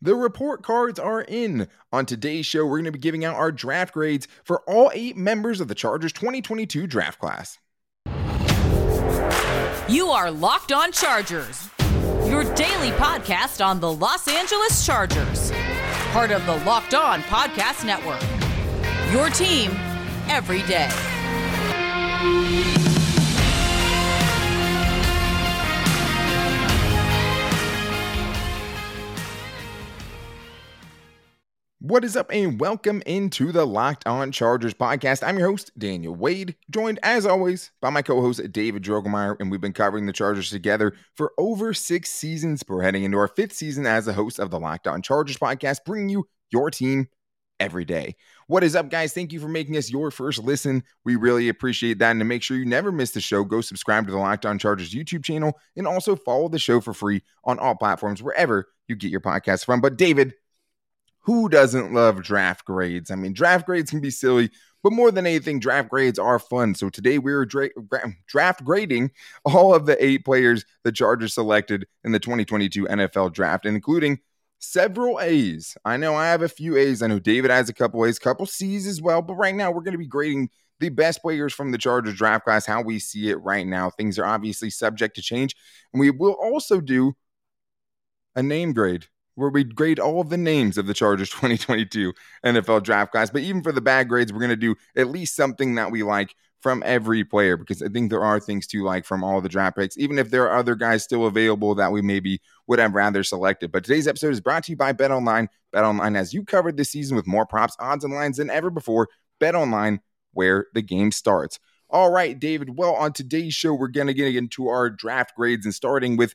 The report cards are in. On today's show, we're going to be giving out our draft grades for all eight members of the Chargers 2022 draft class. You are Locked On Chargers, your daily podcast on the Los Angeles Chargers, part of the Locked On Podcast Network. Your team every day. What is up, and welcome into the Locked On Chargers podcast. I'm your host, Daniel Wade, joined as always by my co host, David Drogemeyer, and we've been covering the Chargers together for over six seasons. We're heading into our fifth season as a host of the Locked On Chargers podcast, bringing you your team every day. What is up, guys? Thank you for making us your first listen. We really appreciate that. And to make sure you never miss the show, go subscribe to the Locked On Chargers YouTube channel and also follow the show for free on all platforms, wherever you get your podcast from. But, David, who doesn't love draft grades? I mean, draft grades can be silly, but more than anything, draft grades are fun. So today we're dra- draft grading all of the eight players the Chargers selected in the 2022 NFL draft, including several A's. I know I have a few A's. I know David has a couple A's, couple C's as well. But right now, we're going to be grading the best players from the Chargers draft class, how we see it right now. Things are obviously subject to change. And we will also do a name grade where we grade all of the names of the Chargers 2022 NFL draft class. But even for the bad grades, we're going to do at least something that we like from every player because I think there are things to like from all the draft picks, even if there are other guys still available that we maybe would have rather selected. But today's episode is brought to you by Bet Online. Bet Online has you covered this season with more props, odds, and lines than ever before. Bet Online, where the game starts. All right, David. Well, on today's show, we're going to get into our draft grades and starting with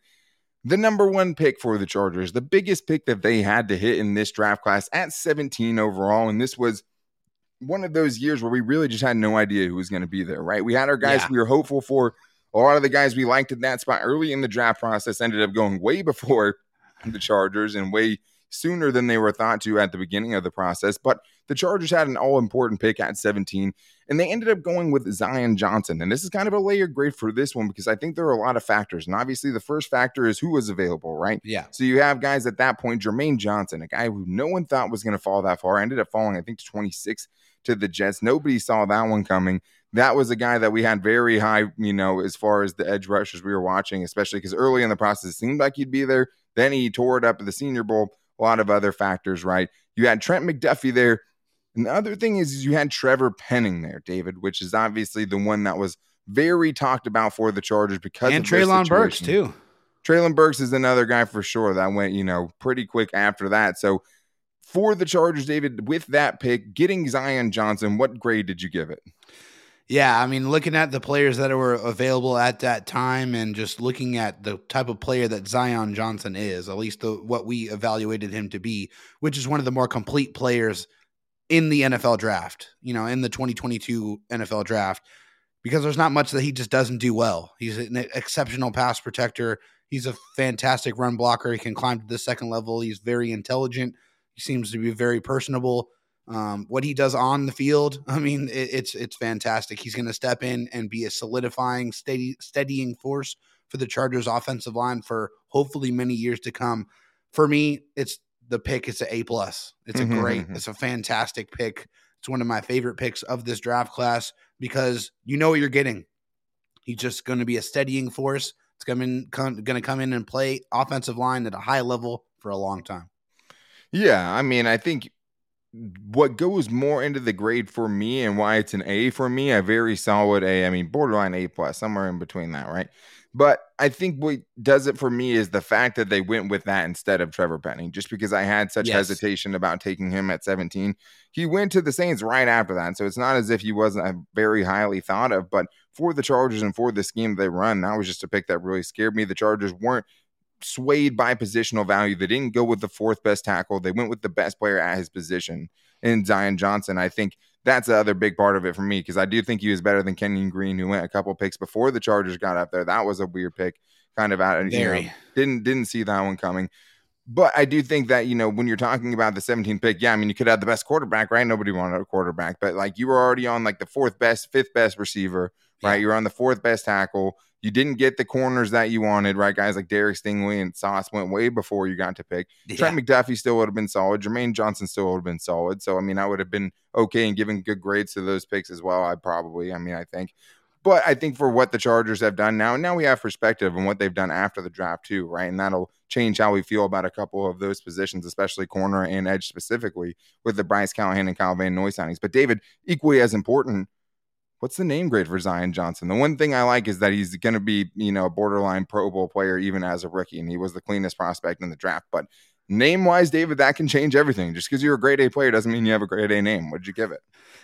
the number one pick for the Chargers, the biggest pick that they had to hit in this draft class at 17 overall. And this was one of those years where we really just had no idea who was going to be there, right? We had our guys yeah. we were hopeful for. A lot of the guys we liked in that spot early in the draft process ended up going way before the Chargers and way sooner than they were thought to at the beginning of the process. But the Chargers had an all important pick at 17, and they ended up going with Zion Johnson. And this is kind of a layered grade for this one because I think there are a lot of factors. And obviously, the first factor is who was available, right? Yeah. So you have guys at that point, Jermaine Johnson, a guy who no one thought was going to fall that far, ended up falling, I think, to 26 to the Jets. Nobody saw that one coming. That was a guy that we had very high, you know, as far as the edge rushers we were watching, especially because early in the process, it seemed like he'd be there. Then he tore it up at the Senior Bowl a lot of other factors, right? You had Trent McDuffie there. And the other thing is, is you had Trevor Penning there, David, which is obviously the one that was very talked about for the Chargers because and Treylon Burks too. Treylon Burks is another guy for sure that went, you know, pretty quick after that. So for the Chargers, David, with that pick, getting Zion Johnson, what grade did you give it? Yeah, I mean, looking at the players that were available at that time, and just looking at the type of player that Zion Johnson is, at least the, what we evaluated him to be, which is one of the more complete players in the NFL draft. You know, in the 2022 NFL draft, because there's not much that he just doesn't do well. He's an exceptional pass protector. He's a fantastic run blocker. He can climb to the second level. He's very intelligent. He seems to be very personable. Um, what he does on the field, I mean, it, it's it's fantastic. He's going to step in and be a solidifying, steady, steadying force for the Chargers' offensive line for hopefully many years to come. For me, it's the pick. It's an A plus. It's a mm-hmm, great. Mm-hmm. It's a fantastic pick. It's one of my favorite picks of this draft class because you know what you're getting. He's just going to be a steadying force. It's going to come in and play offensive line at a high level for a long time. Yeah, I mean, I think what goes more into the grade for me and why it's an A for me, a very solid A. I mean, borderline A plus, somewhere in between that, right? But I think what does it for me is the fact that they went with that instead of Trevor Penning, just because I had such yes. hesitation about taking him at 17. He went to the Saints right after that. So it's not as if he wasn't very highly thought of, but for the Chargers and for the scheme they run, that was just a pick that really scared me. The Chargers weren't swayed by positional value. They didn't go with the fourth best tackle. They went with the best player at his position in Zion Johnson. I think that's the other big part of it for me because I do think he was better than Kenyon Green, who went a couple picks before the Chargers got up there. That was a weird pick, kind of out. You know, didn't didn't see that one coming. But I do think that, you know, when you're talking about the 17th pick, yeah, I mean, you could have the best quarterback, right? Nobody wanted a quarterback, but like you were already on like the fourth best, fifth best receiver, right? Yeah. You're on the fourth best tackle. You didn't get the corners that you wanted, right? Guys like Derek Stingley and Sauce went way before you got to pick. Yeah. Trent McDuffie still would have been solid. Jermaine Johnson still would have been solid. So I mean, I would have been okay and giving good grades to those picks as well. I probably, I mean, I think. But I think for what the Chargers have done now, and now we have perspective on what they've done after the draft too, right? And that'll change how we feel about a couple of those positions, especially corner and edge specifically, with the Bryce Callahan and Kyle Van Noy signings. But David, equally as important, what's the name grade for Zion Johnson? The one thing I like is that he's going to be, you know, a borderline Pro Bowl player even as a rookie, and he was the cleanest prospect in the draft. But name wise, David, that can change everything. Just because you're a grade A player doesn't mean you have a grade A name. What'd you give it?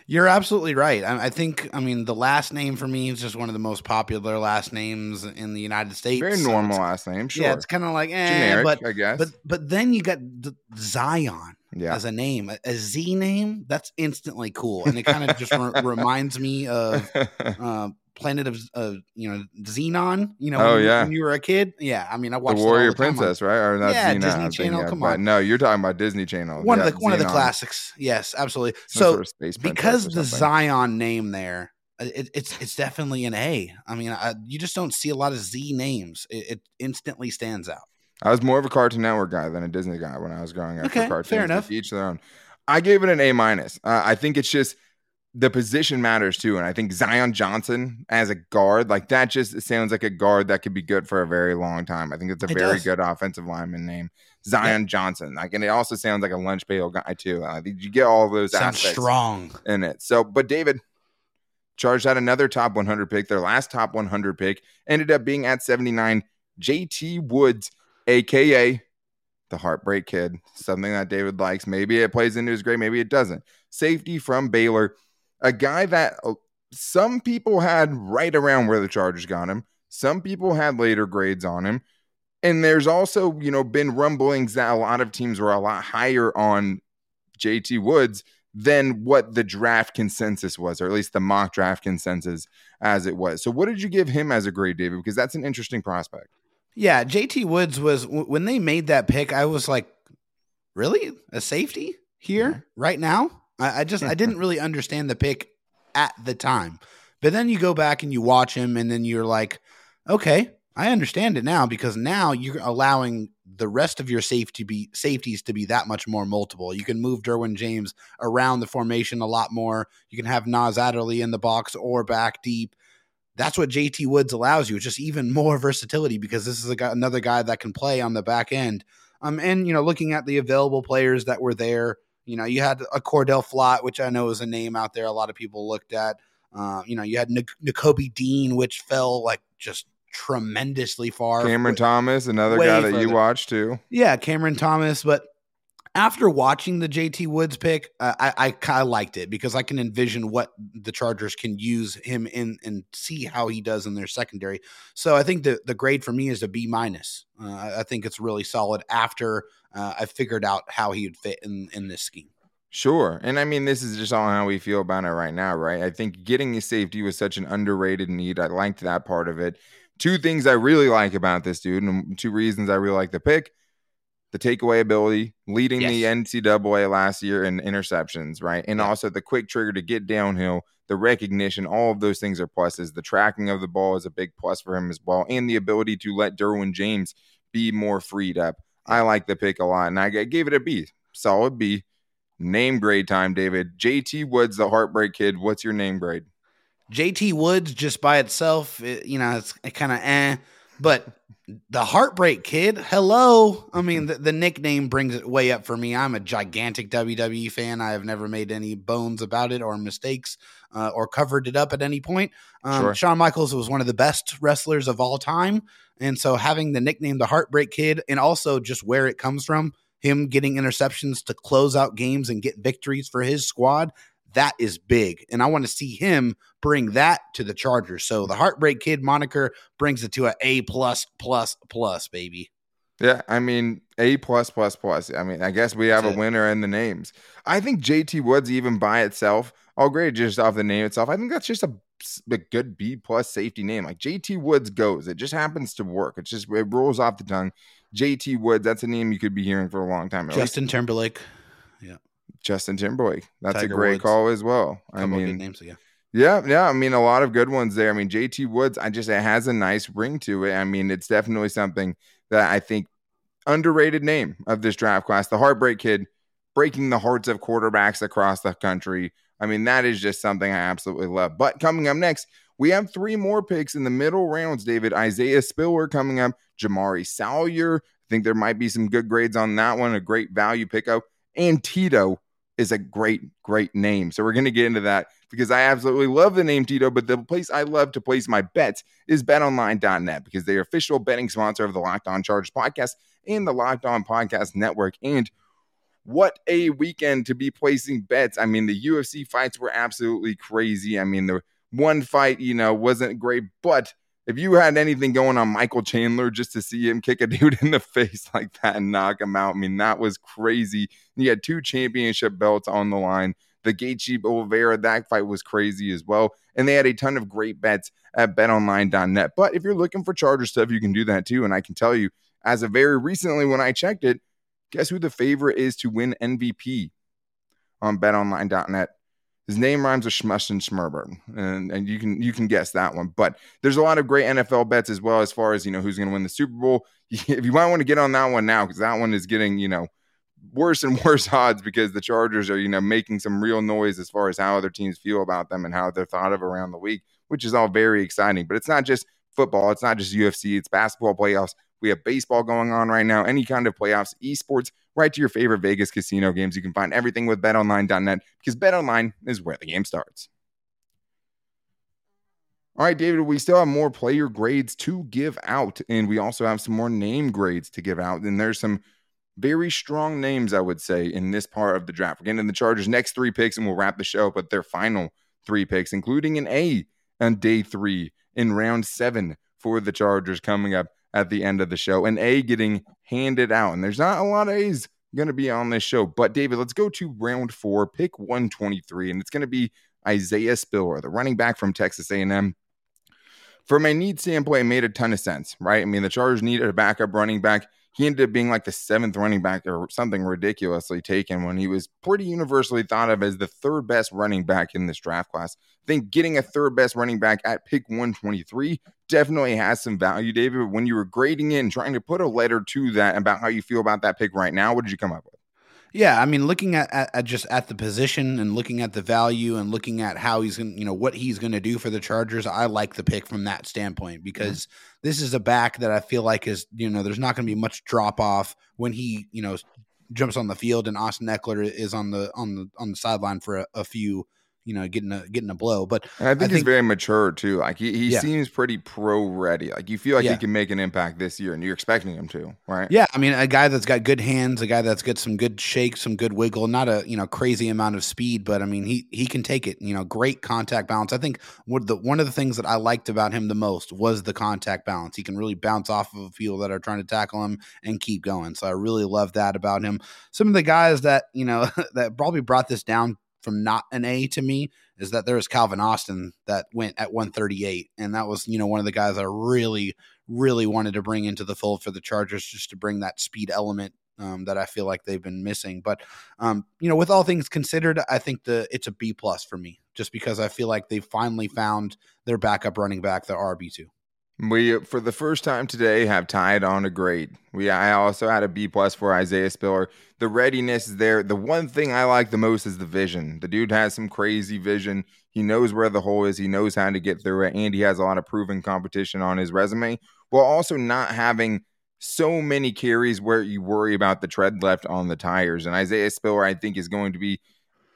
You're absolutely right. I, I think, I mean, the last name for me is just one of the most popular last names in the United States. Very normal it's- last name, sure. Yeah, it's kind of like, eh, Generic, but I guess. but but then you got the Zion yeah. as a name, a, a Z name. That's instantly cool, and it kind of just re- reminds me of uh, Planet of uh, you know Zenon. You know, Oh, when, you- yeah. when you were a kid. Yeah, I mean, I watched all Warrior the Princess, right? Or not Yeah, Xena, Disney Channel, of, come on. No, you're talking about Disney Channel. One Yeah, of the one of the classics. Yes, absolutely. Some So sort of because the. Zion name there, uh, it, it's it's definitely an A. I mean, I, you just don't see a lot of Z names. It, it instantly stands out. I was more of a Cartoon Network guy than a Disney guy when I was growing up. Okay, for cartoons, fair enough. Each their own. I gave it an A minus. Uh, I think it's just the position matters too, and I think Zion Johnson as a guard, like that, just sounds like a guard that could be good for a very long time. I think it's a It very does. good offensive lineman name, Zion Johnson. Like, and it also sounds like a lunch pail guy too. I think you get all those Sounds aspects strong. in it. So, but David charged out another top 100 pick. Their last top 100 pick ended up being at 79. JT Woods, aka the Heartbreak Kid, something that David likes. Maybe it plays into his grade, maybe it doesn't. Safety from Baylor, a guy that uh, some people had right around where the Chargers got him. Some people had later grades on him. And there's also, you know, been rumblings that a lot of teams were a lot higher on JT Woods than what the draft consensus was, or at least the mock draft consensus as it was. So, what did you give him as a grade, David? Because that's an interesting prospect. Yeah, JT Woods was when they made that pick. I was like, really a safety here right now? I, I just I didn't really understand the pick at the time. But then you go back and you watch him, and then you're like, okay, I understand it now because now you're allowing the rest of your safety be safeties to be that much more multiple. You can move Derwin James around the formation a lot more. You can have Nas Adderley in the box or back deep. That's what JT Woods allows you. It's just even more versatility because this is a guy, another guy that can play on the back end. Um, and you know, looking at the available players that were there, you know, you had a Cordale Flott, which I know is a name out there. A lot of people looked at. Uh, you know, you had Nic- Nakobe Dean, which fell like just tremendously far. Cameron Thomas, another guy that you watched too. Yeah, Cameron Thomas. But after watching the JT Woods pick, uh, I, I kind of liked it because I can envision what the Chargers can use him in and see how he does in their secondary. So I think the, the grade for me is a B minus. Uh, I- think it's really solid after uh, I figured out how he would fit in, in this scheme. Sure. And I mean, this is just all how we feel about it right now, right? I think getting a safety was such an underrated need. I liked that part of it. Two things I really like about this dude, and two reasons I really like the pick the takeaway ability, leading the NCAA last year in interceptions, right? And Yeah. also the quick trigger to get downhill, the recognition, all of those things are pluses. The tracking of the ball is a big plus for him as well, and the ability to let Derwin James be more freed up. I like the pick a lot, and I gave it a B, solid B. Name grade time, David. JT Woods, the Heartbreak Kid. What's your name grade? JT Woods just by itself, it, you know, it's kind of eh. But the Heartbreak Kid, hello. I mean, the, the nickname brings it way up for me. I'm a gigantic WWE fan. I have never made any bones about it or mistakes uh, or covered it up at any point. Um, Sure. Shawn Michaels was one of the best wrestlers of all time. And so having the nickname the Heartbreak Kid and also just where it comes from, him getting interceptions to close out games and get victories for his squad, that is big. And I want to see him bring that to the Chargers. So the Heartbreak Kid moniker brings it to a A plus plus plus, baby. Yeah, I mean A plus plus plus. I mean, I guess we have That's a it. winner in the names. I think JT Woods even by itself, all great just off the name itself. I think that's just a, a good B plus safety name. Like JT Woods goes. It just happens to work. It's just it rolls off the tongue. JT Woods, that's a name you could be hearing for a long time. At least Justin Timberlake. Justin Timberlake. That's Tiger a great Woods. call as well. I Couple of good mean, names, yeah. Yeah, yeah. I mean, a lot of good ones there. I mean, JT Woods, I just it has a nice ring to it. I mean, it's definitely something that I think underrated name of this draft class. The Heartbreak Kid, breaking the hearts of quarterbacks across the country. I mean, that is just something I absolutely love. But coming up next, we have three more picks in the middle rounds, David. Isaiah Spiller coming up, Jamaree Salyer. I think there might be some good grades on that one, a great value pickup. And Tito is a great, great name. So we're going to get into that because I absolutely love the name Tito, but the place I love to place my bets is betonline.net because they are official betting sponsor of the Locked On Chargers podcast and the Locked On Podcast Network. And what a weekend to be placing bets. I mean, the UFC fights were absolutely crazy. I mean, the one fight, you know, wasn't great, but if you had anything going on Michael Chandler just to see him kick a dude in the face like that and knock him out, I mean, that was crazy. He had two championship belts on the line. The Gaethje Oliveira, that fight was crazy as well. And they had a ton of great bets at betonline.net. But if you're looking for Charger stuff, you can do that too. And I can tell you, as of very recently when I checked it, guess who the favorite is to win MVP on betonline.net? His name rhymes with Schmush and Schmerber, and and you can you can guess that one. But there's a lot of great NFL bets as well as far as you know who's going to win the Super Bowl. If you might want to get on that one now because that one is getting you know worse and worse odds because the Chargers are you know making some real noise as far as how other teams feel about them and how they're thought of around the league, which is all very exciting. But it's not just football, it's not just UFC, it's basketball playoffs. We have baseball going on right now, any kind of playoffs, esports, right to your favorite Vegas casino games. You can find everything with betonline.net because betonline is where the game starts. All right, David, we still have more player grades to give out, and we also have some more name grades to give out. And there's some very strong names, I would say, in this part of the draft. We're getting in the Chargers' next three picks, and we'll wrap the show up with their final three picks, including an A on day three in round seven for the Chargers coming up at the end of the show. An A getting handed out. And there's not a lot of A's going to be on this show. But David, let's go to round four, pick 123. And it's going to be Isaiah Spiller, the running back from Texas A&M. From a need standpoint, it made a ton of sense, right? I mean, the Chargers needed a backup running back. He ended up being like the seventh running back or something ridiculously taken when he was pretty universally thought of as the third best running back in this draft class. I think getting a third best running back at pick 123 definitely has some value, David. When you were grading it and trying to put a letter to that about how you feel about that pick right now, what did you come up with? Yeah, I mean, looking at, at, at, just at the position and looking at the value and looking at how he's going, you know, what he's going to do for the Chargers, I like the pick from that standpoint because mm-hmm. this is a back that I feel like is, you know, there's not going to be much drop off when he, you know, jumps on the field and Austin Ekeler is on the on the on the sideline for a, a few you know getting a getting a blow. But I, think I think he's very mature too. Like he, he yeah. seems pretty pro ready. Like you feel like yeah. he can make an impact this year, and you're expecting him to, right? Yeah, I mean a guy that's got good hands, a guy that's got some good shake, some good wiggle, not a you know crazy amount of speed, but I mean he he can take it. You know, great contact balance. I think what the one of the things that I liked about him the most was the contact balance. He can really bounce off of people that are trying to tackle him and keep going. So I really love that about him. Some of the guys that you know that probably brought this down from not an A to me is that there was Calvin Austin that went at 138. And that was, you know, one of the guys I really, really wanted to bring into the fold for the Chargers just to bring that speed element um, that I feel like they've been missing. But um, you know, with all things considered, I think the it's a B plus for me, just because I feel like they finally found their backup running back, the RB two. We, for the first time today, have tied on a grade. We, I also had a B plus for Isaiah Spiller. The readiness is there. The one thing I like the most is the vision. The dude has some crazy vision. He knows where the hole is. He knows how to get through it, and he has a lot of proven competition on his resume, while also not having so many carries where you worry about the tread left on the tires. And Isaiah Spiller, I think, is going to be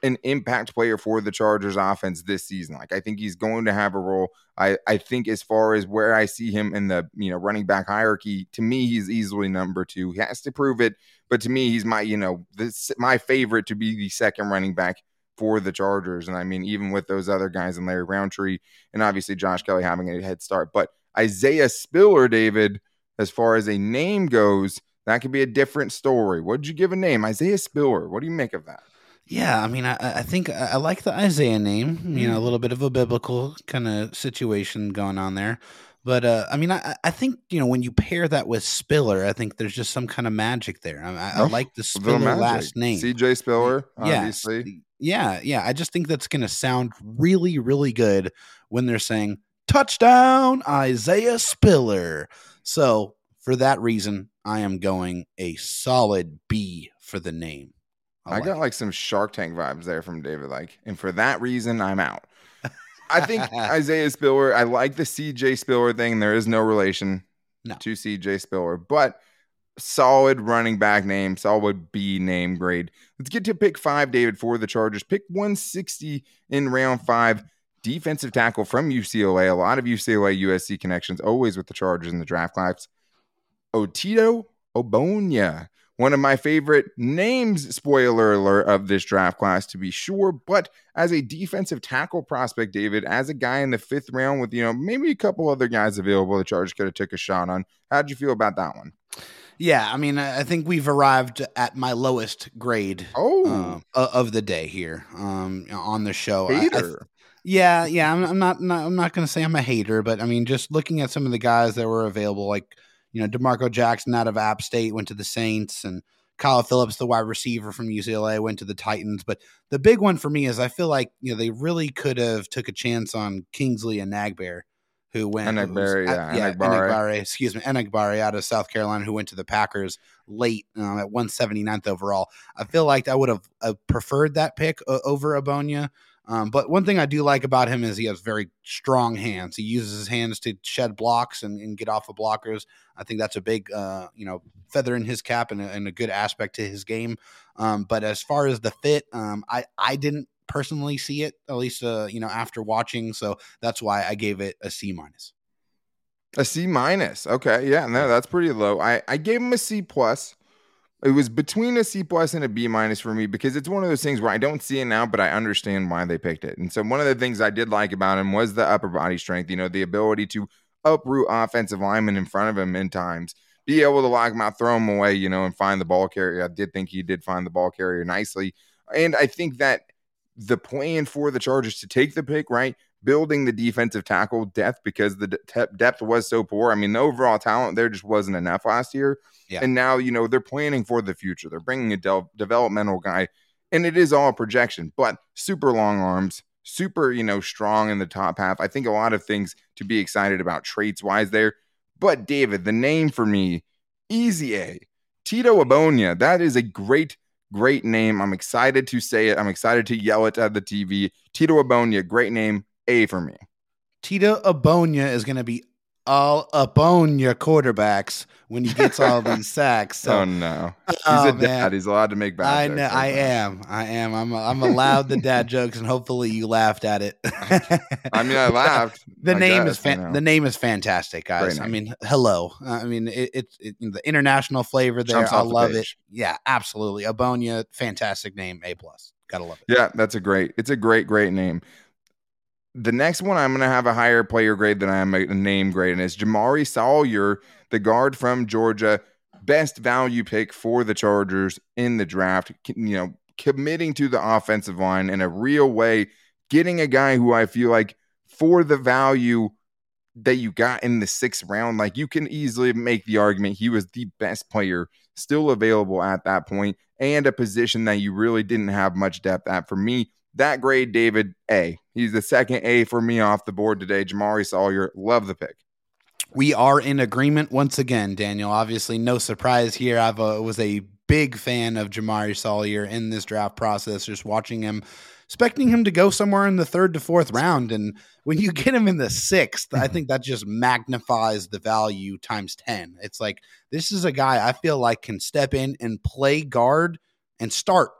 an impact player for the Chargers offense this season. Like I think he's going to have a role. I, I think as far as where I see him in the you know running back hierarchy, to me he's easily number two. He has to prove it, but to me he's my you know this my favorite to be the second running back for the Chargers. And I mean even with those other guys and Larry Rountree and obviously Josh Kelley having a head start, but Isaiah Spiller, David, as far as a name goes, that could be a different story. What did you give a name? Isaiah Spiller. What do you make of that? Yeah, I mean, I, I think I like the Isaiah name. You know, a mm-hmm. little bit of a biblical kind of situation going on there. But uh, I mean, I, I think you know when you pair that with Spiller, I think there's just some kind of magic there. I, I, I like the Spiller last name, C.J. Spiller, obviously. Yes, Yeah, yeah. I just think that's going to sound really, really good when they're saying touchdown, Isaiah Spiller. So for that reason, I am going a solid B for the name. I, got it. like some Shark Tank vibes there from David. Like, and for that reason, I'm out. I think Isaiah Spiller. I like the CJ Spiller thing. There is no relation No. to CJ Spiller, but solid running back name, solid B name grade. Let's get to pick five, David, for the Chargers. Pick 160 in round five. Defensive tackle from UCLA. A lot of UCLA USC connections, always with the Chargers in the draft class. Otito Ogbonnia one of my favorite names, spoiler alert, of this draft class to be sure. But as a defensive tackle prospect, David, as a guy in the fifth round with, you know, maybe a couple other guys available, the Chargers could have took a shot on. How'd you feel about that one? Yeah, I mean, I think we've arrived at my lowest grade Oh, o- of the day here um, on the show. I- I yeah, yeah. I'm, I'm not, not. I'm not going to say I'm a hater, but I mean, just looking at some of the guys that were available, like you know, D'Marco Jackson out of App State went to the Saints, and Kyle Phillips, the wide receiver from UCLA, went to the Titans. But the big one for me is I feel like you know they really could have took a chance on Kingsley Enagbare, who went Enagbare, who's- yeah, yeah, excuse me, Enagbare out of South Carolina, who went to the Packers late um, at 179th overall. I feel like I would have uh, preferred that pick uh, over Ogbonnia. Um, but one thing I do like about him is he has very strong hands. He uses his hands to shed blocks and, and get off of blockers. I think that's a big, uh, you know, feather in his cap and a, and a good aspect to his game. Um, but as far as the fit, um, I I didn't personally see it at least, uh, you know, after watching. So that's why I gave it a C minus. A C minus. Okay, yeah, no, that's pretty low. I I gave him a C plus. It was between a C plus and a B minus for me because it's one of those things where I don't see it now, but I understand why they picked it. And so one of the things I did like about him was the upper body strength. You know, the ability to uproot offensive linemen in front of him in times, be able to lock him out, throw him away, you know, and find the ball carrier. I did think he did find the ball carrier nicely, and I think that the plan for the Chargers to take the pick, right? Building the defensive tackle depth because the de- depth was so poor. I mean, the overall talent there just wasn't enough last year. Yeah. And now, you know, they're planning for the future. They're bringing a developmental guy, and it is all projection, but super long arms, super, you know, strong in the top half. I think a lot of things to be excited about traits wise there. But David, the name for me, easy A, Tito Ogbonnia. That is a great, great name. I'm excited to say it. I'm excited to yell it at the TV. Tito Ogbonnia, great name. A for me. Tito Ogbonnia is going to be all up on your quarterbacks when he gets all these sacks. So oh no, he's Oh, a dad. man. He's allowed to make bad. I jokes know I am. I am. I'm I'm allowed the dad jokes and hopefully you laughed at it. I mean, I laughed. the I name guess, is fan- you know. the name is fantastic, guys. I mean, hello. I mean, it's it, the international flavor there. Jumps I off the love it. Yeah, absolutely. Ogbonnia, fantastic name. A plus. Gotta love it. Yeah, that's a great. It's a great, great name. The next one, I'm going to have a higher player grade than I am a name grade, and it's Jamaree Sawyer, the guard from Georgia, best value pick for the Chargers in the draft. You know, committing to the offensive line in a real way, getting a guy who I feel like for the value that you got in the sixth round, like you can easily make the argument he was the best player still available at that point, and a position that you really didn't have much depth at. For me, that grade, David A. He's the second A for me off the board today. Jamaree Sawyer, love the pick. We are in agreement once again, Daniel. Obviously, no surprise here. I uh, was a big fan of Jamaree Sawyer in this draft process, just watching him, expecting him to go somewhere in the third to fourth round. And when you get him in the sixth, I think that just magnifies the value times 10. It's like, this is a guy I feel like can step in and play guard and start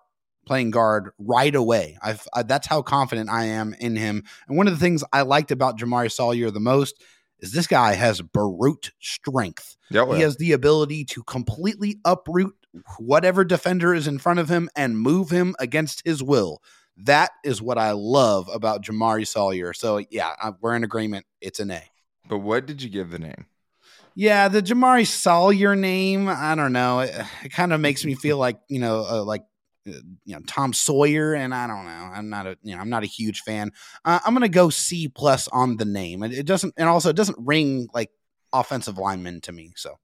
playing guard right away. I've, I, that's how confident I am in him. And one of the things I liked about Jamaree Sawyer the most is this guy has brute strength. Yeah, He has the ability to completely uproot whatever defender is in front of him and move him against his will. That is what I love about Jamaree Sawyer. So yeah, I- we're in agreement. It's an A. but what did you give the name? Yeah, the Jamaree Sawyer name, I don't know. It, it kind of makes me feel like, you know, uh, like you know, Tom Sawyer and I don't know. I'm not a, you know, I'm not a huge fan. Uh, I'm going to go C plus on the name. It, it doesn't and also it doesn't ring like offensive lineman to me. So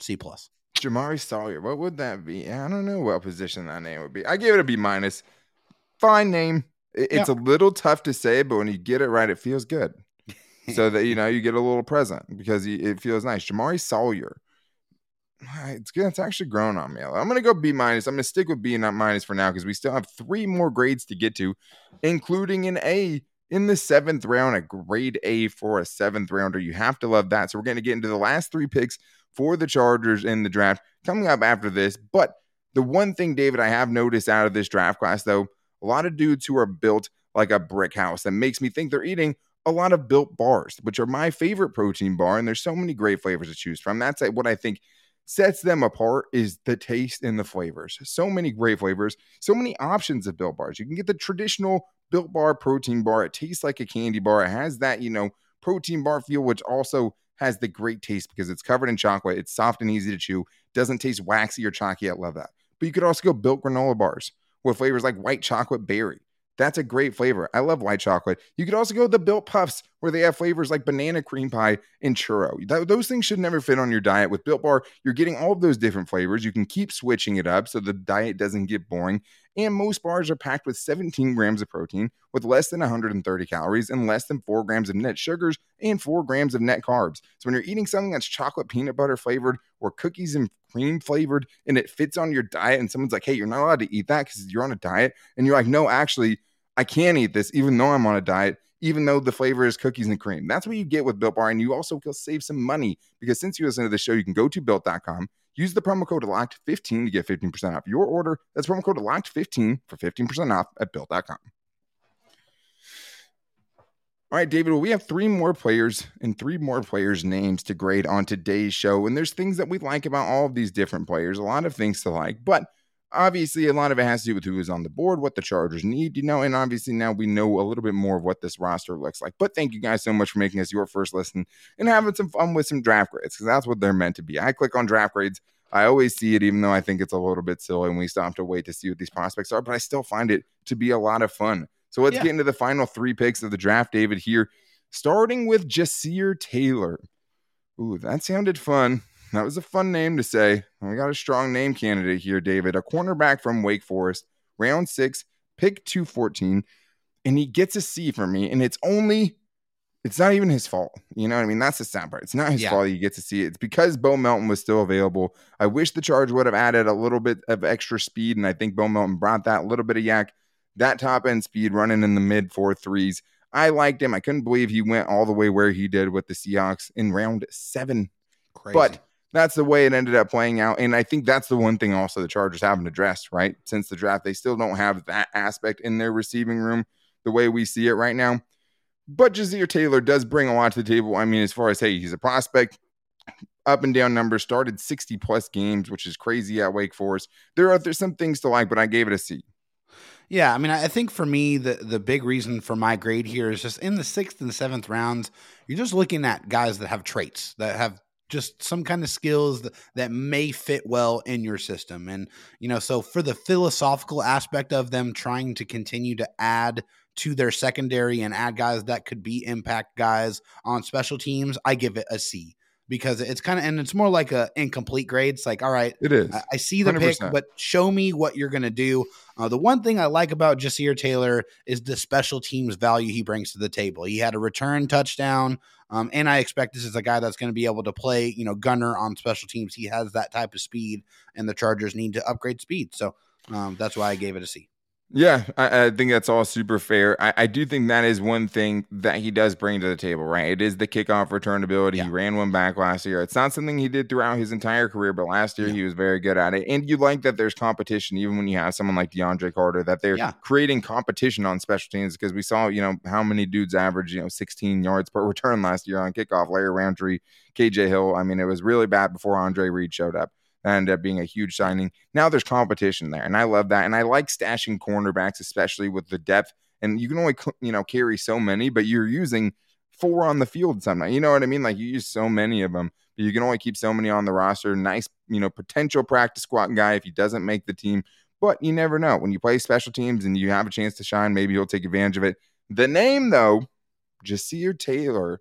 C plus. Jamaree Sawyer, what would that be? I don't know what position that name would be. I gave it a B minus. fine name. It's yeah. a little tough to say, but when you get it right, it feels good. so that you know you get a little present because it feels nice. Jamaree Salyer. It's good. It's actually grown on me. I'm gonna go B minus. I'm gonna stick with B and not minus for now because we still have three more grades to get to, including an A in the seventh round, a grade A for a seventh rounder. You have to love that. So we're gonna get into the last three picks for the Chargers in the draft coming up after this. But the one thing, David, I have noticed out of this draft class, though, a lot of dudes who are built like a brick house that makes me think they're eating a lot of built bars, which are my favorite protein bar. And there's so many great flavors to choose from. That's what I think sets them apart is the taste and the flavors. So many great flavors, so many options of built bars. You can get the traditional built bar protein bar. It tastes like a candy bar. It has that, you know, protein bar feel, which also has the great taste because it's covered in chocolate. It's soft and easy to chew. Doesn't taste waxy or chalky. I love that. But you could also go built granola bars with flavors like white chocolate berry. That's a great flavor. I love white chocolate. You could also go the built puffs where they have flavors like banana cream pie and churro. Th- those things should never fit on your diet. With Built Bar, you're getting all of those different flavors. You can keep switching it up so the diet doesn't get boring. And most bars are packed with 17 grams of protein, with less than 130 calories and less than 4 grams of net sugars and 4 grams of net carbs. So when you're eating something that's chocolate peanut butter flavored or cookies and cream flavored and it fits on your diet, and someone's like, hey, you're not allowed to eat that because you're on a diet, and you're like, no, actually, I can eat this even though I'm on a diet, even though the flavor is cookies and cream. That's what you get with Built Bar. And you also will save some money because since you listen to the show, you can go to built.com, use the promo code LOCKED15 to get 15% off your order. That's promo code LOCKED15 for 15% off at built.com. All right, David, well, we have three more players and three more players' names to grade on today's show. And there's things that we like about all of these different players, a lot of things to like. But obviously a lot of it has to do with who is on the board, what the Chargers need, you know, and obviously now we know a little bit more of what this roster looks like. But thank you guys so much for making us your first listen and having some fun with some draft grades because that's what they're meant to be. I click on draft grades. I always see it, even though I think it's a little bit silly and we still have to wait to see what these prospects are, but I still find it to be a lot of fun. So let's yeah. get into the final three picks of the draft, David, here, starting with Ja'Sir Taylor. Ooh, that sounded fun. That was a fun name to say. We got a strong name candidate here, David. A cornerback from Wake Forest, round six, pick 214. And he gets a C for me. And it's only, it's not even his fault. You know what I mean? That's the sad part. It's not his yeah. fault he gets to see it. It's because Bo Melton was still available. I wish the charge would have added a little bit of extra speed. And I think Bo Melton brought that little bit of YAC, that top end speed running in the mid four threes. I liked him. I couldn't believe he went all the way where he did with the Seahawks in round seven. Crazy. But that's the way it ended up playing out. And I think that's the one thing also the Chargers haven't addressed, right? Since the draft, they still don't have that aspect in their receiving room the way we see it right now. But Ja'Sir Taylor does bring a lot to the table. I mean, as far as, hey, he's a prospect, up and down numbers, started 60 plus games, which is crazy at Wake Forest. There are there's some things to like, but I gave it a C. Yeah, I mean, I think for me, the the big reason for my grade here is just in the sixth and seventh rounds, you're just looking at guys that have traits that have just some kind of skills that, that may fit well in your system. And, you know, so for the philosophical aspect of them trying to continue to add to their secondary and add guys that could be impact guys on special teams, I give it a C because it's kind of and it's more like a incomplete grade. It's like, all right, it is. I, I see the 100%. pick, but show me what you're gonna do. Uh, the one thing I like about Ja'Sir Taylor is the special teams value he brings to the table. He had a return touchdown um, and I expect this is a guy that's going to be able to play, you know, gunner on special teams. He has that type of speed, and the Chargers need to upgrade speed. So um, that's why I gave it a C. Yeah, I, I, think that's all super fair. I, I, do think that is one thing that he does bring to the table, right? It is the kickoff return ability. Yeah. He ran one back last year. It's not something he did throughout his entire career, but last year yeah. he was very good at it. And you like that there's competition, even when you have someone like DeAndre Carter, that they're yeah. creating competition on special teams because we saw, you know, how many dudes average, you know, 16 yards per return last year on kickoff. Larry Rountree, KJ Hill. I mean, it was really bad before Andre Reed showed up that ended up being a huge signing. Now there's competition there, and I love that. And I like stashing cornerbacks, especially with the depth. And you can only you know carry so many, but you're using four on the field sometimes. You know what I mean? Like you use so many of them, but you can only keep so many on the roster. Nice, you know, potential practice squad guy if he doesn't make the team. But you never know. When you play special teams and you have a chance to shine, maybe he'll take advantage of it. The name, though, Ja'Sir Taylor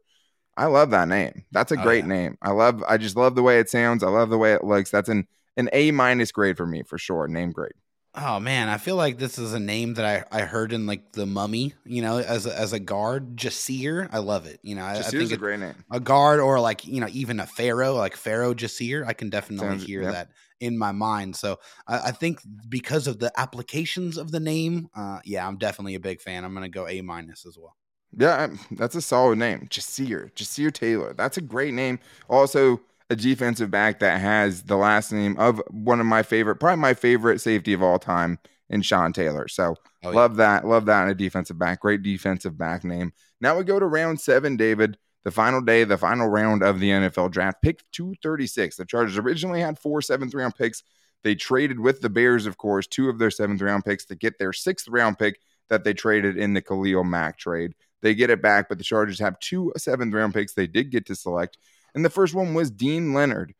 I love that name. That's a oh, great yeah. name. I love. I just love the way it sounds. I love the way it looks. That's an an A minus grade for me for sure. Name grade. Oh man, I feel like this is a name that I, I heard in like the Mummy, you know, as a, as a guard, Jasir. I love it. You know, I, I think a great name. A guard or like you know even a pharaoh, like Pharaoh Jasir. I can definitely Sounds, hear yep. that in my mind. So I, I, think because of the applications of the name, uh, yeah, I'm definitely a big fan. I'm gonna go A minus as well. Yeah, that's a solid name, Jasir, Jasir Taylor. That's a great name. Also a defensive back that has the last name of one of my favorite, probably my favorite safety of all time in Sean Taylor. So oh, love that. Love that in a defensive back. Great defensive back name. Now we go to round seven, David. The final day, the final round of the NFL draft, pick 236. The Chargers originally had four seventh round picks. They traded with the Bears, of course, two of their seventh round picks to get their sixth round pick that they traded in the Khalil Mack trade. They get it back, but the Chargers have two seventh round picks they did get to select. And the first one was Deane Leonard.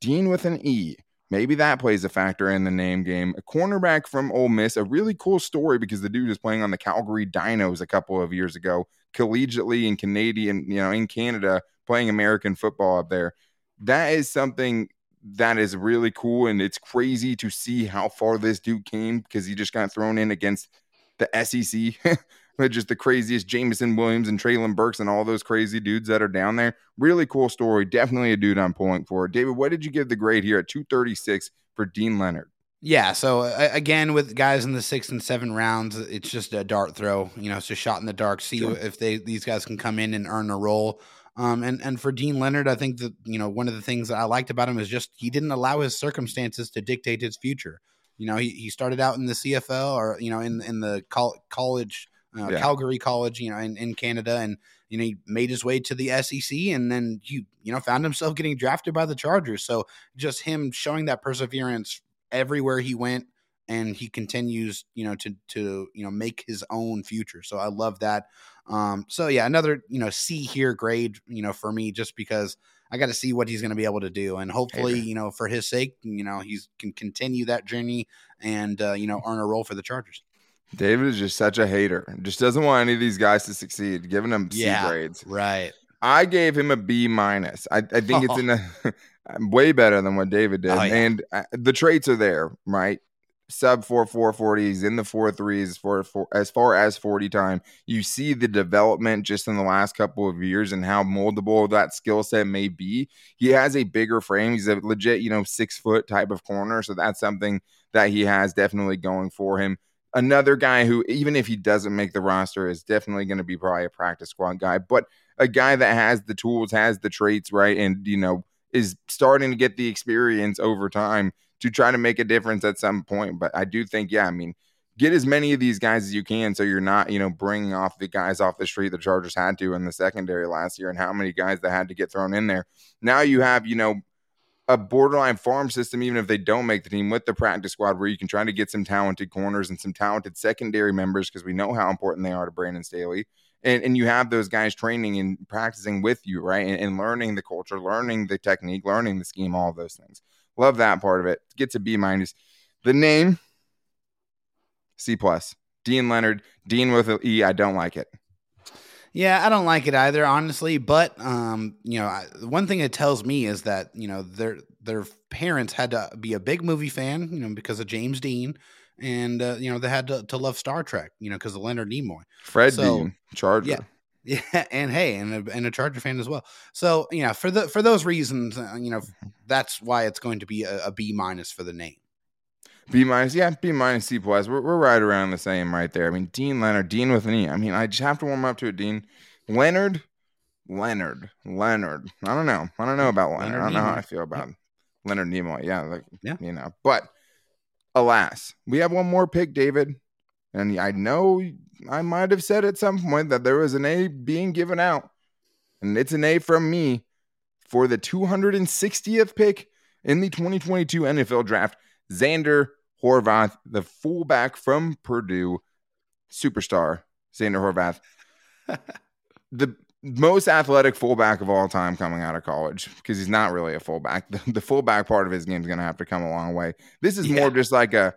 Deane with an E. Maybe that plays a factor in the name game. A cornerback from Ole Miss, a really cool story because the dude was playing on the Calgary Dinos a couple of years ago, collegiately in Canadian, you know, in Canada, playing American football up there. That is something that is really cool. And it's crazy to see how far this dude came because he just got thrown in against the SEC just the craziest Jameson Williams and Treylon Burks and all those crazy dudes that are down there. Really cool story. Definitely a dude I'm pulling for. David, what did you give the grade here at 236 for Deane Leonard? Yeah, so uh, again, with guys in the six and seven rounds, it's just a dart throw. You know, it's a shot in the dark. See sure. if they these guys can come in and earn a role. Um, and and for Deane Leonard, I think that you know one of the things that I liked about him is just he didn't allow his circumstances to dictate his future. You know, he, he started out in the CFL or you know in in the col- college uh, yeah. Calgary College, you know, in, in Canada, and you know he made his way to the SEC, and then you you know found himself getting drafted by the Chargers. So just him showing that perseverance everywhere he went, and he continues, you know, to to you know make his own future. So I love that. Um, so yeah, another you know C here grade, you know, for me, just because I got to see what he's going to be able to do, and hopefully, hey, you know, for his sake, you know, he's can continue that journey and uh, you know earn a role for the Chargers. David is just such a hater. Just doesn't want any of these guys to succeed, giving them C yeah, grades. Right. I gave him a B minus. I, I think it's in a way better than what David did. Oh, yeah. And uh, the traits are there, right? Sub four four forties in the four threes for, for as far as 40 time. You see the development just in the last couple of years and how moldable that skill set may be. He has a bigger frame. He's a legit, you know, six foot type of corner. So that's something that he has definitely going for him another guy who, even if he doesn't make the roster, is definitely going to be probably a practice squad guy, but a guy that has the tools, has the traits, right? And, you know, is starting to get the experience over time to try to make a difference at some point. But I do think, yeah, I mean, get as many of these guys as you can so you're not, you know, bringing off the guys off the street the Chargers had to in the secondary last year and how many guys that had to get thrown in there. Now you have, you know, a borderline farm system, even if they don't make the team, with the practice squad, where you can try to get some talented corners and some talented secondary members because we know how important they are to Brandon Staley. And, and you have those guys training and practicing with you, right? And, and learning the culture, learning the technique, learning the scheme, all those things. Love that part of it. Get to B minus. The name, C plus. Deane Leonard, Deane with an E. I don't like it. Yeah, I don't like it either, honestly. But um, you know, I, one thing it tells me is that you know their their parents had to be a big movie fan, you know, because of James Dean, and uh, you know they had to, to love Star Trek, you know, because of Leonard Nimoy. Fred so, Dean, Charger. Yeah. Yeah, and hey, and a, and a Charger fan as well. So you know, for the for those reasons, uh, you know, that's why it's going to be a, a B minus for the name. B minus, yeah, B minus, C plus. We're, we're right around the same right there. I mean, Deane Leonard, Deane with an E. I mean, I just have to warm up to it, Deane. Leonard, Leonard, Leonard. I don't know. I don't know about Leonard. Leonard I don't know how I feel about yeah. Leonard Nimoy. Yeah, like, yeah, you know. But alas, we have one more pick, David. And I know I might have said at some point that there was an A being given out, and it's an A from me for the 260th pick in the 2022 NFL Draft. Zander Horvath, the fullback from Purdue, superstar, Zander Horvath. the most athletic fullback of all time coming out of college because he's not really a fullback. The, the fullback part of his game is going to have to come a long way. This is yeah. more just like a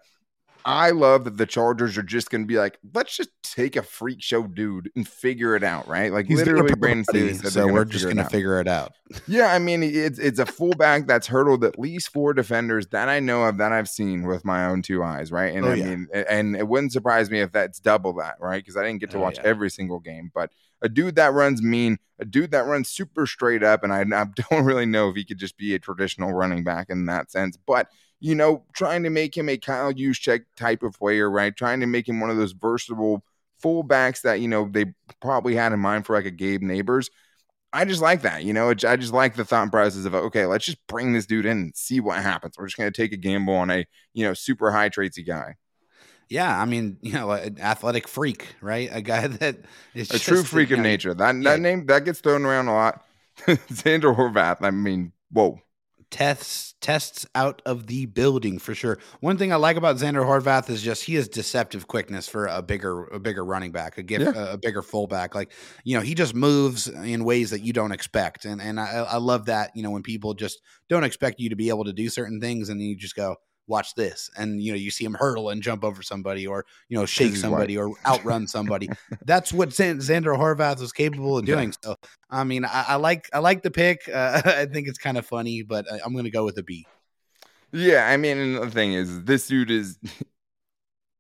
I love that the Chargers are just going to be like, let's just take a freak show dude and figure it out, right? Like He's literally, Brandon Staley said so we're just gonna figure it out. Yeah, I mean, it's it's a fullback that's hurdled at least four defenders that I know of that I've seen with my own two eyes, right? And Oh, I yeah. mean, and it wouldn't surprise me if that's double that, right? Because I didn't get to Oh, watch yeah. every single game, but a dude that runs mean, a dude that runs super straight up, and I, I don't really know if he could just be a traditional running back in that sense, but you know, trying to make him a Kyle Juszczyk type of player, right? Trying to make him one of those versatile fullbacks that you know they probably had in mind for like a Gabe Nabers. I just like that, you know. It, I just like the thought process of okay, let's just bring this dude in and see what happens. We're just going to take a gamble on a you know super high tradesy guy, Yeah, I mean, you know, an athletic freak, right? A guy that is a true freak of know, nature. That yeah. that name that gets thrown around a lot. Zander Horvath. I mean, whoa. Tests tests out of the building for sure. One thing I like about Zander Horvath is just he has deceptive quickness for a bigger a bigger running back, a gift, a bigger fullback. Like you know, he just moves in ways that you don't expect, and and I, I love that. You know, when people just don't expect you to be able to do certain things, and then you just go. Watch this, and you know you see him hurdle and jump over somebody, or you know shake somebody, or outrun somebody. That's what Zan- Zander Horvath was capable of Yeah. doing. So, I mean, I, I like I like the pick. Uh, I think it's kind of funny, but I, I'm going to go with a B. Yeah, I mean, the thing is, this dude is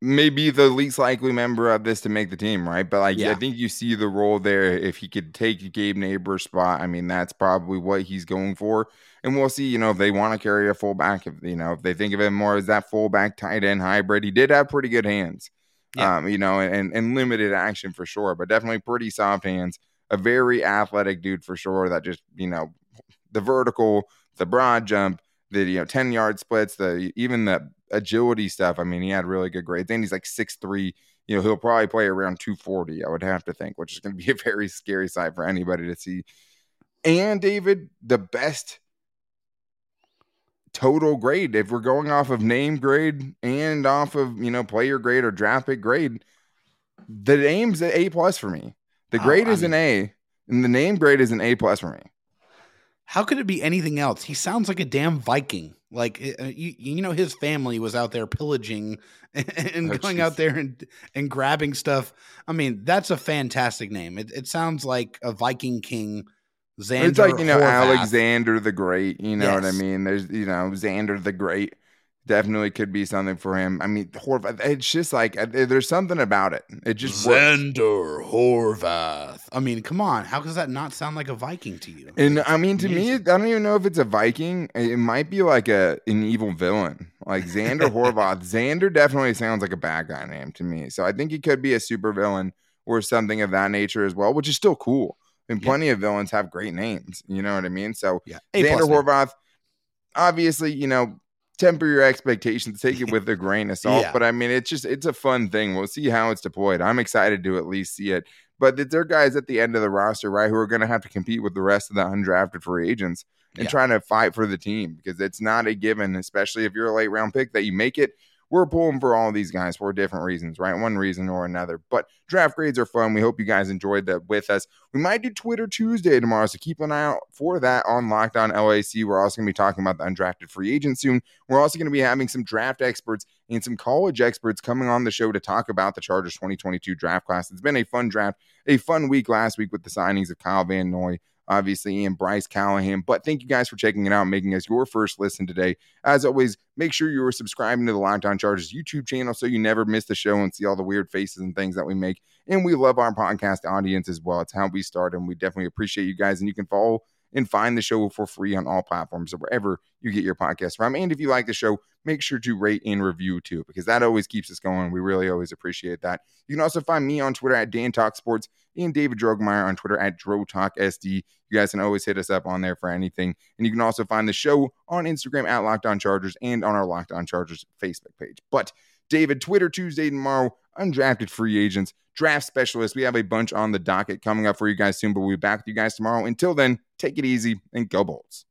maybe the least likely member of this to make the team, right? But like, I think you see the role there. If he could take Gabe Nabers' spot, I mean, that's probably what he's going for. And we'll see, you know, if they want to carry a fullback, if you know, if they think of him more as that fullback tight end hybrid. He did have pretty good hands, Yeah. um, you know, and and limited action for sure, but definitely pretty soft hands. A very athletic dude for sure. That just you know, the vertical, the broad jump, the you know 10 yard splits the even the agility stuff. I mean he had really good grades and he's like 6'3 you know he'll probably play around 240 i would have to think which is going to be a very scary sight for anybody to see. And david the best total grade if we're going off of name grade and off of you know player grade or draft pick grade the name's an a plus for me. The Oh, grade I is an a and the name grade is an a plus for me How could it be anything else? He sounds like a damn Viking. Like uh, you, you know, his family was out there pillaging and Oh, going jeez. out there and and grabbing stuff. I mean, that's a fantastic name. It, it sounds like a Viking king. Zander it's like you know Horvath. Alexander the Great. You know what I mean? There's you know Zander the Great. Definitely could be something for him. I mean, Horvath. It's just like uh, there's something about it. It just works. Zander Horvath. I mean, come on. How does that not sound like a Viking to you? And I mean, to me, I don't even know if it's a Viking. It might be like a an evil villain, like Zander Horvath. Zander definitely sounds like a bad guy name to me. So I think he could be a super villain or something of that nature as well, which is still cool. And Yeah. plenty of villains have great names. You know what I mean? So Yeah, Zander name. Horvath, obviously, you know, temper your expectations, take it with a grain of salt. Yeah. But I mean, it's just it's a fun thing. We'll see how it's deployed. I'm excited to at least see it. But th- there are guys at the end of the roster, right, who are going to have to compete with the rest of the undrafted free agents and Yeah. trying to fight for the team because it's not a given, especially if you're a late round pick, that you make it. We're pulling for all these guys for different reasons, right? One reason or another. But draft grades are fun. We hope you guys enjoyed that with us. We might do Twitter Tuesday tomorrow, so keep an eye out for that on Locked On LAC. We're also going to be talking about the undrafted free agent soon. We're also going to be having some draft experts and some college experts coming on the show to talk about the Chargers 2022 draft class. It's been a fun draft, a fun week last week with the signings of Kyle Van Noy, obviously, and Bryce Callahan. But thank you guys for checking it out, making us your first listen today. As always, make sure you are subscribing to the Locked On Chargers YouTube channel so you never miss the show and see all the weird faces and things that we make. And we love our podcast audience as well. It's how we start, and we definitely appreciate you guys. And you can follow and find the show for free on all platforms, so wherever you get your podcast from. And if you like the show, make sure to rate and review too, because that always keeps us going. We really always appreciate that. You can also find me on Twitter at Dan Talk Sports and David Drogemeyer on Twitter at DroTalkSD. You guys can always hit us up on there for anything. And you can also find the show on Instagram at Locked On Chargers and on our Locked On Chargers Facebook page. But David, Twitter Tuesday tomorrow, undrafted free agents, draft specialists. We have a bunch on the docket coming up for you guys soon, but we'll be back with you guys tomorrow. Until then, take it easy and go Bolts.